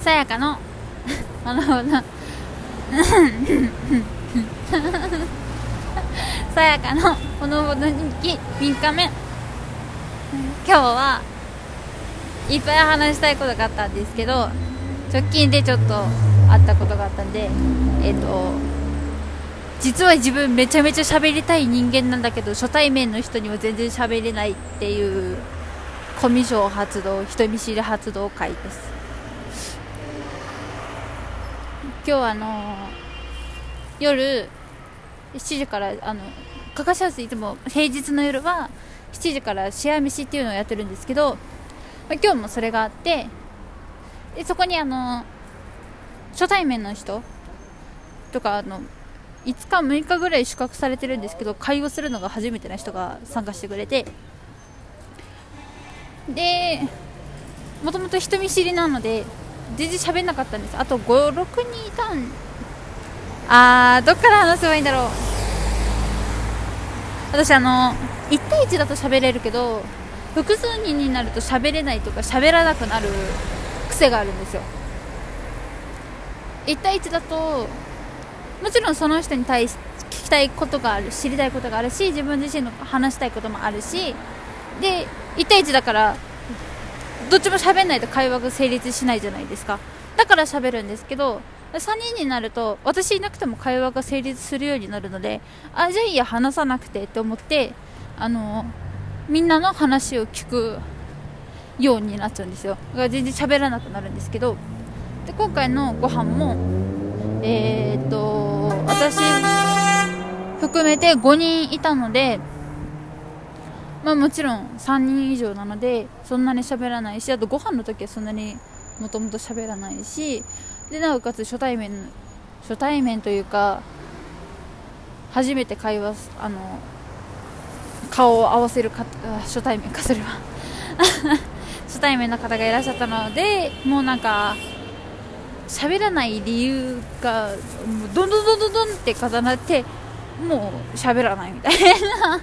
さやかの ほのぼのさやかのほのぼの日記3日目。今日はいっぱい話したいことがあったんですけど直近でちょっとあったことがあったんでえっ、と実は自分めちゃめちゃ喋りたい人間なんだけど初対面の人には全然喋れないっていうコミュ障発動人見知り発動会です。今日あの夜7時からあのかかしハウスいつも平日の夜は7時からシェア飯っていうのをやってるんですけど、まあ、今日もそれがあってでそこにあの初対面の人とかあの5日6日ぐらい宿泊されてるんですけど会話するのが初めてな人が参加してくれてでもともと人見知りなので全然喋んなかったんです。あと56人いたん。あーどっから話せばいいんだろう。私あの1対1だと喋れるけど複数人になると喋れないとか喋らなくなる癖があるんですよ。1対1だともちろんその人に対し聞きたいことがある知りたいことがあるし自分自身の話したいこともあるしで1対1だからどっちも喋んないと会話が成立しないじゃないですか。だから喋るんですけど3人になると私いなくても会話が成立するようになるのであじゃあいいや話さなくてって思ってあのみんなの話を聞くようになっちゃうんですよ。だから全然喋らなくなるんですけどで今回のご飯もえー、っと私含めて5人いたのでまあもちろん3人以上なのでそんなに喋らないしあとご飯の時はそんなにもともと喋らないしでなおかつ初対面初対面というか初めて会話あの顔を合わせるか初対面かそれは。初対面の方がいらっしゃったのでもうなんか喋らない理由がどんどんどんどんどんって重なってもう喋らないみたいな。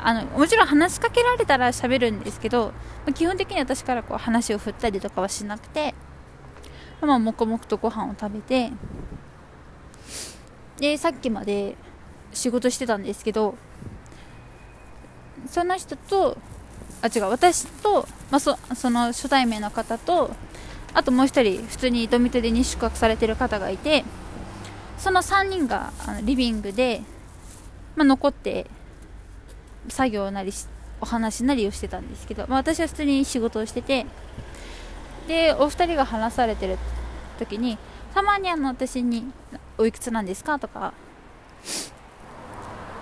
あのもちろん話しかけられたら喋るんですけど、まあ、基本的に私からこう話を振ったりとかはしなくて、まあ、黙々とご飯を食べてでさっきまで仕事してたんですけどその人とあ違う私と、まあ、そその初対面の方とあともう1人普通にドミトリに宿泊されてる方がいてその3人があのリビングで、まあ、残って作業なりしお話なりをしてたんですけど、まあ、私は普通に仕事をしててでお二人が話されてる時にたまにあの私に「おいくつなんですか?」とか、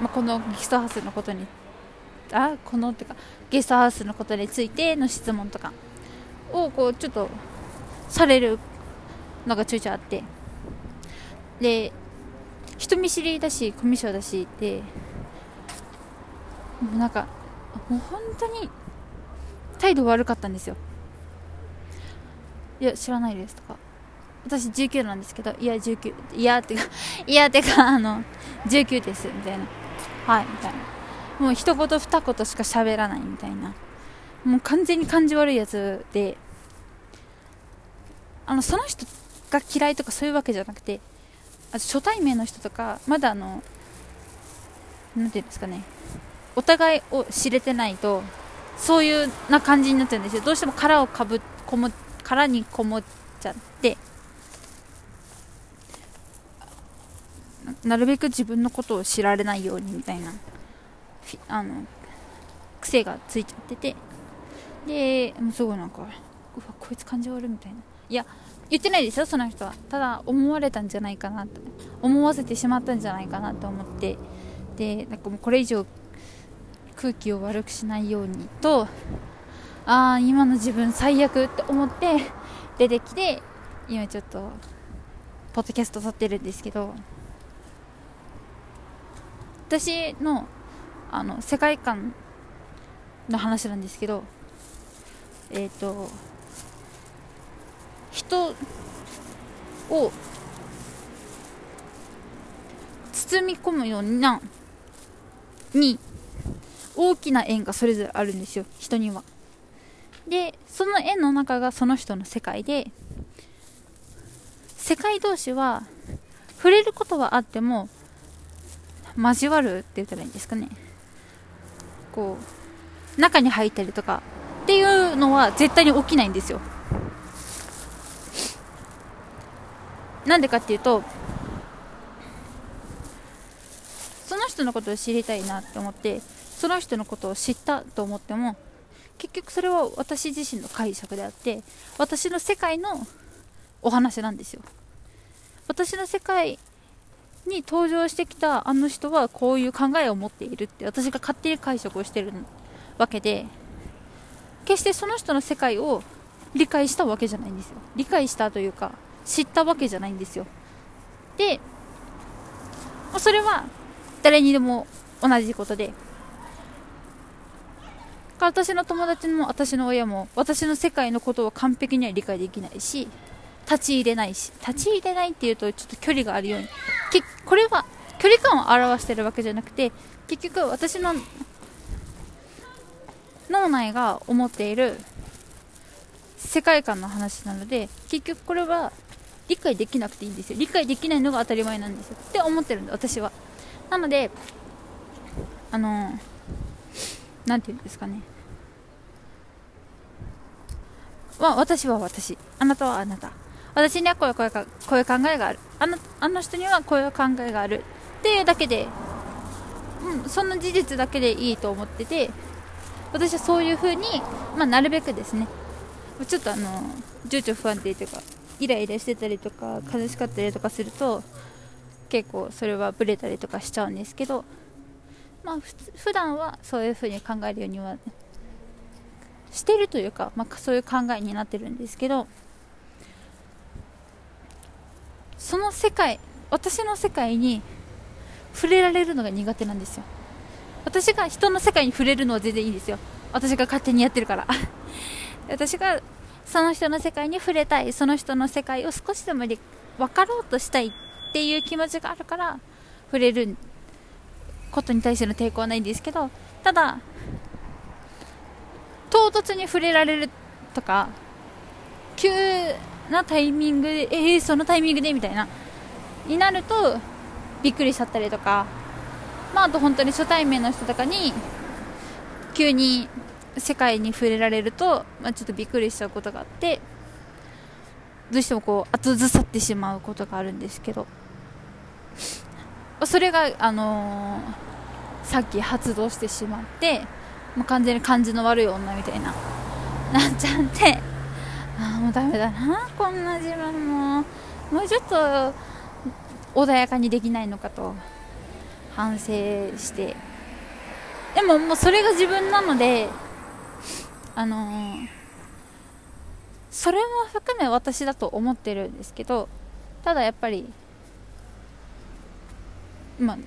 まあ、このゲストハウスのことにあこの？ってかゲストハウスのことについての質問とかをこうちょっとされるのがちょいちょいあってで人見知りだしコミュ障だしで。もうなんかもう本当に態度悪かったんですよ。いや知らないですとか。私19なんですけどいや19いやってか いやってかあの19ですみたいな。はいみたいな。もう一言二言しか喋らないみたいな。もう完全に感じ悪いやつで。あのその人が嫌いとかそういうわけじゃなくてあ初対面の人とかまだあのなていうんですかね。お互いを知れてないとそういうな感じになっちゃうんですよ。どうしても殻をかぶこも殻にこもっちゃってなるべく自分のことを知られないようにみたいなあの癖がついちゃってて。でもうすごいなんかうわこいつ感じ悪いみたいな。いや言ってないですよその人は。ただ思われたんじゃないかなと。思わせてしまったんじゃないかなと思って。でなんかもうこれ以上空気を悪くしないようにとああ今の自分最悪って思って出てきて今ちょっとポッドキャスト撮ってるんですけど。私のあの世界観の話なんですけどえっ、ー、と人を包み込むようなに大きな円がそれぞれあるんですよ人には。でその円の中がその人の世界で世界同士は触れることはあっても交わるって言ったらいいんですかね。こう中に入ったりとかっていうのは絶対に起きないんですよ。なんでかっていうとその人のことを知りたいなって思ってその人のことを知ったと思っても結局それは私自身の解釈であって私の世界のお話なんですよ。私の世界に登場してきたあの人はこういう考えを持っているって私が勝手に解釈をしてるわけで決してその人の世界を理解したわけじゃないんですよ。理解したというか知ったわけじゃないんですよ。でそれは誰にでも同じことで。私の友達も私の親も私の世界のことを完璧には理解できないし立ち入れないし。立ち入れないっていうとちょっと距離があるように。これは距離感を表してるわけじゃなくて結局私の脳内が思っている世界観の話なので結局これは理解できなくていいんですよ。理解できないのが当たり前なんですよ。って思ってるんで私は。なのであの何て言うんですかね。は私は私。あなたはあなた。私にはこういうこういうこういう考えがある。あのあの人にはこういう考えがある。っていうだけで、うん、その事実だけでいいと思ってて私はそういう風に、まあ、なるべくですね。ちょっとあの情緒不安定というかイライラしてたりとか悲しかったりとかすると結構それはブレたりとかしちゃうんですけどまあふ普段はそういう風に考えるようにはしてるというか、まあ、そういう考えになってるんですけどその世界私の世界に触れられるのが苦手なんですよ。私が人の世界に触れるのは全然いいんですよ。私が勝手にやってるから。私がその人の世界に触れたい。その人の世界を少しでも分かろうとしたいっていう気持ちがあるから触れることに対しての抵抗はないんですけどただ唐突に触れられるとか急なタイミングでえー、そのタイミングでみたいなになるとびっくりしちゃったりとかまあ、あと本当に初対面の人とかに急に世界に触れられると、まあ、ちょっとびっくりしちゃうことがあってどうしてもこう後ずさってしまうことがあるんですけど。それが、あのー、さっき発動してしまって、もう完全に感じの悪い女みたいななっちゃってああもうダメだなこんな自分も。もうちょっと穏やかにできないのかと反省して。でももうそれが自分なのであのー、それも含め私だと思ってるんですけどただやっぱりまあ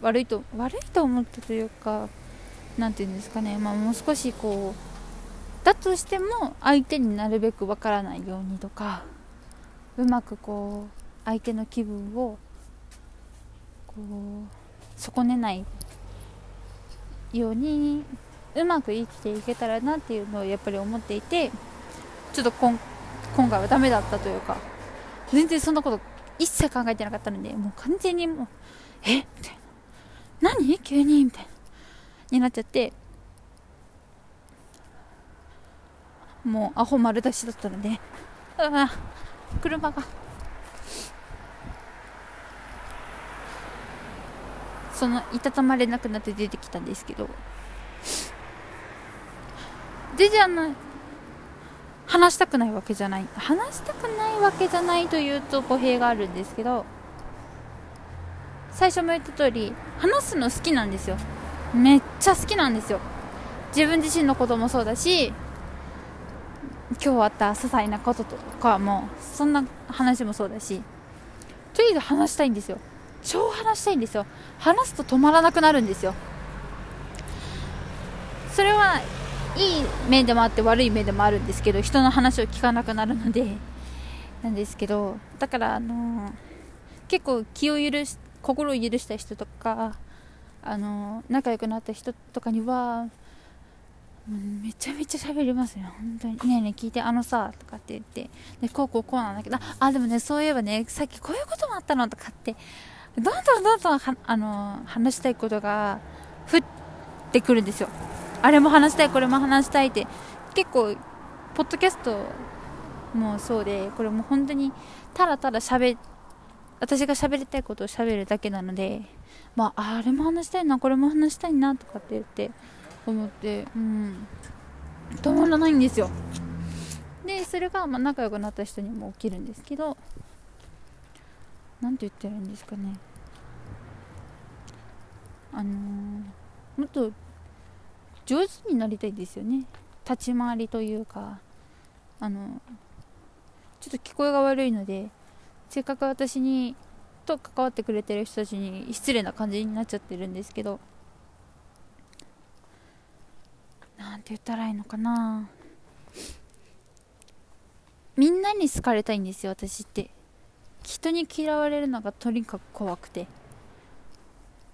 悪いと悪いと思ったというか何て言うんですかね、まあ、もう少しこうだとしても相手になるべくわからないようにとかうまくこう相手の気分をこう損ねないようにうまく生きていけたらなっていうのをやっぱり思っていてちょっと今今回はダメだったというか全然そんなこと一切考えてなかったのでもう完全にもうえ？みたいな。何？急に？みたいな。になっちゃって。もうアホ丸出しだったので。ああ車が。そのいたたまれなくなって出てきたんですけど。全然あの話したくないわけじゃない。話したくないわけじゃないというと語弊があるんですけど最初も言った通り話すの好きなんですよ。めっちゃ好きなんですよ。自分自身のこともそうだし今日あった些細なこととかもそんな話もそうだしとりあえず話したいんですよ。超話したいんですよ。話すと止まらなくなるんですよ。それはいい面でもあって悪い面でもあるんですけど人の話を聞かなくなるので なんですけどだからあの、結構気を許し心を許した人とかあの、仲良くなった人とかにはめちゃめちゃ喋りますね本当に。ねえねえ聞いてあのさとかって言って。でこうこうこうなんだけどあでもねそういえばねさっきこういうこともあったのとかってどんどんどんどんはあの話したいことが降ってくるんですよ。あれも話したいこれも話したいって結構ポッドキャストもそうでこれも本当にただただ喋私が喋りたいことを喋るだけなのでまああれも話したいなこれも話したいなとかって言って思ってうん止まらないんですよ。でそれがま仲良くなった人にも起きるんですけど何て言ったらいいんですかね。あのー、もっと上手になりたいですよね。立ち回りというかあのちょっと聞こえが悪いのでせっかく私にと関わってくれてる人たちに失礼な感じになっちゃってるんですけどなんて言ったらいいのかな。みんなに好かれたいんですよ私って。人に嫌われるのがとにかく怖くて。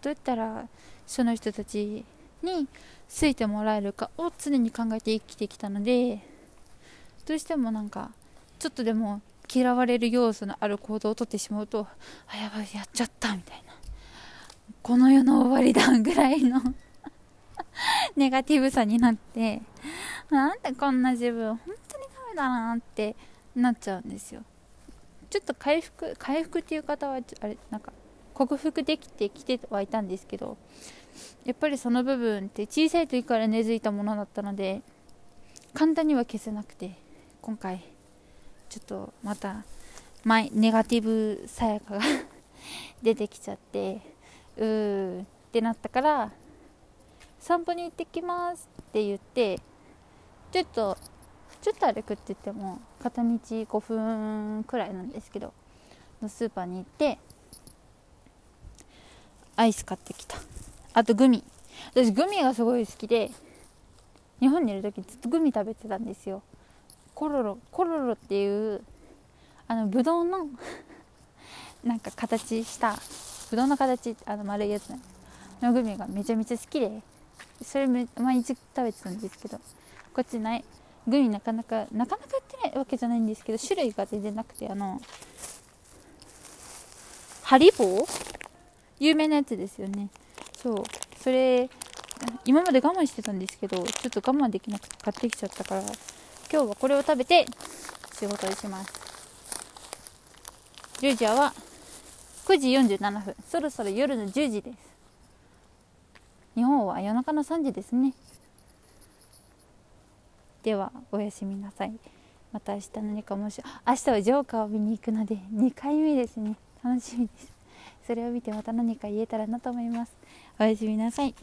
どうやったらその人たちに好いてもらえるかを常に考えて生きてきたのでどうしてもなんかちょっとでも嫌われる要素のある行動をとってしまうとあやばいやっちゃったみたいな。この世の終わりだぐらいの ネガティブさになってなんでこんな自分本当にダメだなってなっちゃうんですよ。ちょっと回復回復っていう方はあれなんか克服できてきてはいたんですけどやっぱりその部分って小さい時から根付いたものだったので簡単には消せなくて今回ちょっとまた前ネガティブさやかが 出てきちゃってうーってなったから散歩に行ってきますって言ってちょっとちょっと歩くって言っても片道5分くらいなんですけどのスーパーに行ってアイス買ってきた。あとグミ。私グミがすごい好きで日本にいる時ずっとグミ食べてたんですよ。コロロコロロっていうあのブドウの なんか形したブドウの形あの丸いやつのグミがめちゃめちゃ好きでそれ毎日食べてたんですけどこっちない。グミなかなかなかなかやってないわけじゃないんですけど種類が全然なくてあのハリボー？有名なやつですよね。そう。それ今まで我慢してたんですけどちょっと我慢できなくて買ってきちゃったから今日はこれを食べて仕事をします。ジュージアは9時47分。そろそろ夜の10時です。日本は夜中の3時ですね。ではおやすみなさい。また明日何かもし明日はジョーカーを見に行くので2回目ですね。楽しみです。それを見てまた何か言えたらなと思います。おやすみなさい。